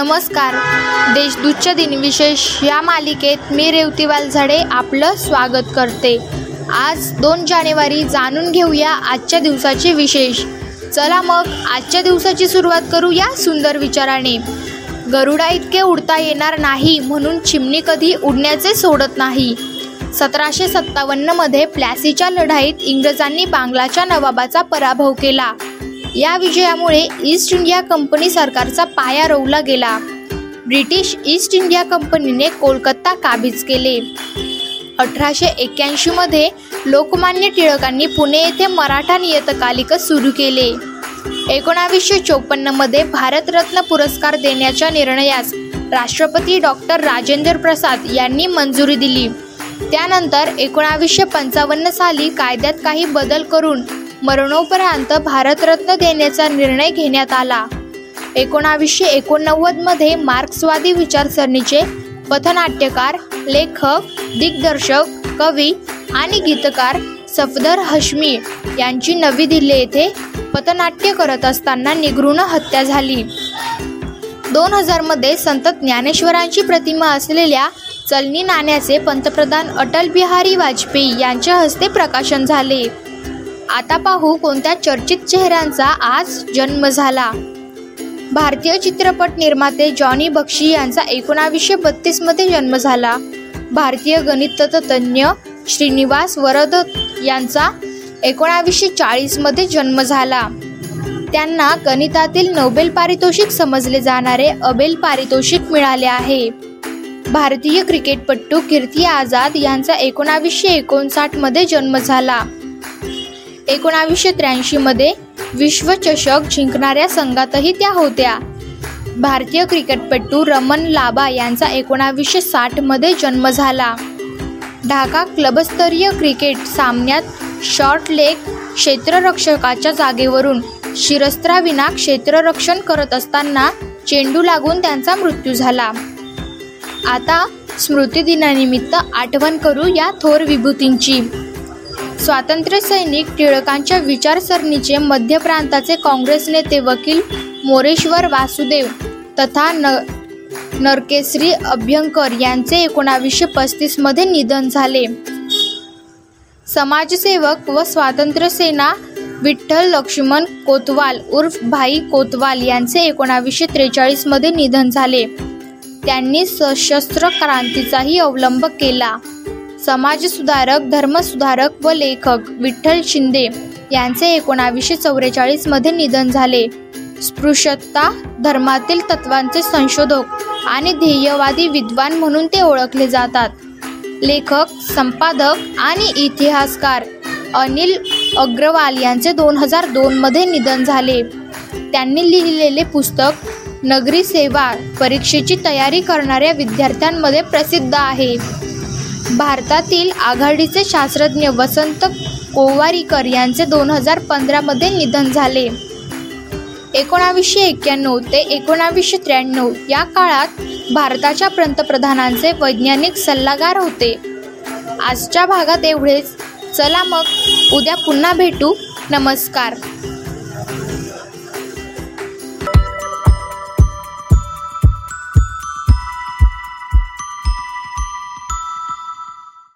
नमस्कार. देशदूतच्या दिनविशेष या मालिकेत मी रेवती झाडे आपलं स्वागत करते. आज दोन जानेवारी जाणून घेऊया आजच्या दिवसाचे विशेष. चला मग आजच्या दिवसाची सुरुवात करू या सुंदर विचाराने. गरुडा इतके उडता येणार नाही म्हणून चिमणी कधी उडण्याचे सोडत नाही. सतराशे सत्तावन्नमध्ये प्लॅसीच्या लढाईत इंग्रजांनी बांगलाच्या नवाबाचा पराभव केला. या विजयामुळे ईस्ट इंडिया कंपनी सरकारचा पाया रोवला गेला. ब्रिटिश ईस्ट इंडिया कंपनीने कोलकाता काबीज केले. अठराशे एक्क्याऐंशीमध्ये लोकमान्य टिळकांनी पुणे येथे मराठा नियतकालिक सुरू केले. एकोणावीसशे चोपन्नमध्ये भारतरत्न पुरस्कार देण्याच्या निर्णयास राष्ट्रपती डॉक्टर राजेंद्र प्रसाद यांनी मंजुरी दिली. त्यानंतर एकोणावीसशे पंचावन्न साली कायद्यात काही बदल करून मरणोपरांत भारतरत्न देण्याचा निर्णय घेण्यात आला. एकोणावीसशे एकोणनव्वदमध्ये मार्क्सवादी विचारसरणीचे पथनाट्यकार लेखक दिग्दर्शक कवी आणि गीतकार सफदर हश्मी यांची नवी दिल्ली येथे पथनाट्य करत असताना निगृण हत्या झाली. दोन हजारमध्ये संत ज्ञानेश्वरांची प्रतिमा असलेल्या चलनी नाण्याचे पंतप्रधान अटल बिहारी वाजपेयी यांच्या हस्ते प्रकाशन झाले. आता पाहू कोणत्या चर्चित चेहऱ्यांचा आज जन्म झाला. भारतीय चित्रपट निर्माते जॉनी बक्षी यांचा एकोणावीसशे बत्तीसमध्ये जन्म झाला. भारतीय गणिततज्ञ श्रीनिवास वरद यांचा एकोणावीसशे चाळीसमध्ये जन्म झाला. त्यांना गणितातील नोबेल पारितोषिक समजले जाणारे अबेल पारितोषिक मिळाले आहे. भारतीय क्रिकेटपटू कीर्ती आझाद यांचा एकोणावीसशे एकोणसाठमध्ये जन्म झाला. एकोणावीसशे त्र्याऐंशीमध्ये विश्वचषक जिंकणाऱ्या संघातही त्या होत्या. भारतीय क्रिकेटपटू रमन लाबा यांचा एकोणावीसशे साठमध्ये जन्म झाला. ढाका क्लबस्तरीय क्रिकेट सामन्यात शॉर्ट लेग क्षेत्ररक्षकाच्या जागेवरून शिरस्त्राविना क्षेत्ररक्षण करत असताना चेंडू लागून त्यांचा मृत्यू झाला. आता स्मृतिदिनानिमित्त आठवण करू या थोर विभूतींची. स्वातंत्र्य सैनिक टिळकांच्या विचारसरणीचे मध्य प्रांताचे काँग्रेस नेते वकील मोरेश्वर वासुदेव तथा न नरकेसरी अभ्यंकर यांचे एकोणावीसशे पस्तीसमध्ये निधन झाले. समाजसेवक व स्वातंत्र्यसेना विठ्ठल लक्ष्मण कोतवाल उर्फ भाई कोतवाल यांचे एकोणावीसशे त्रेचाळीसमध्ये निधन झाले. त्यांनी सशस्त्र क्रांतीचाही अवलंब केला. समाजसुधारक धर्मसुधारक व लेखक विठ्ठल शिंदे यांचे एकोणावीसशे चौवेचाळीसमध्ये निधन झाले. स्पृश्यता धर्मातील तत्वांचे संशोधक आणि ध्येयवादी विद्वान म्हणून ते ओळखले जातात. लेखक संपादक आणि इतिहासकार अनिल अग्रवाल यांचे दोन हजार दोनमध्ये निधन झाले. त्यांनी लिहिलेले पुस्तक नगरी सेवा परीक्षेची तयारी करणाऱ्या विद्यार्थ्यांमध्ये प्रसिद्ध आहे. भारतातील आघाडीचे शास्त्रज्ञ वसंत कोवारीकर यांचे दोन हजार पंधरामध्ये निधन झाले. एकोणावीसशे एक्क्याण्णव ते एकोणावीसशे त्र्याण्णव या काळात भारताच्या पंतप्रधानांचे वैज्ञानिक सल्लागार होते. आजच्या भागात एवढेच. चला मग उद्या पुन्हा भेटू. नमस्कार.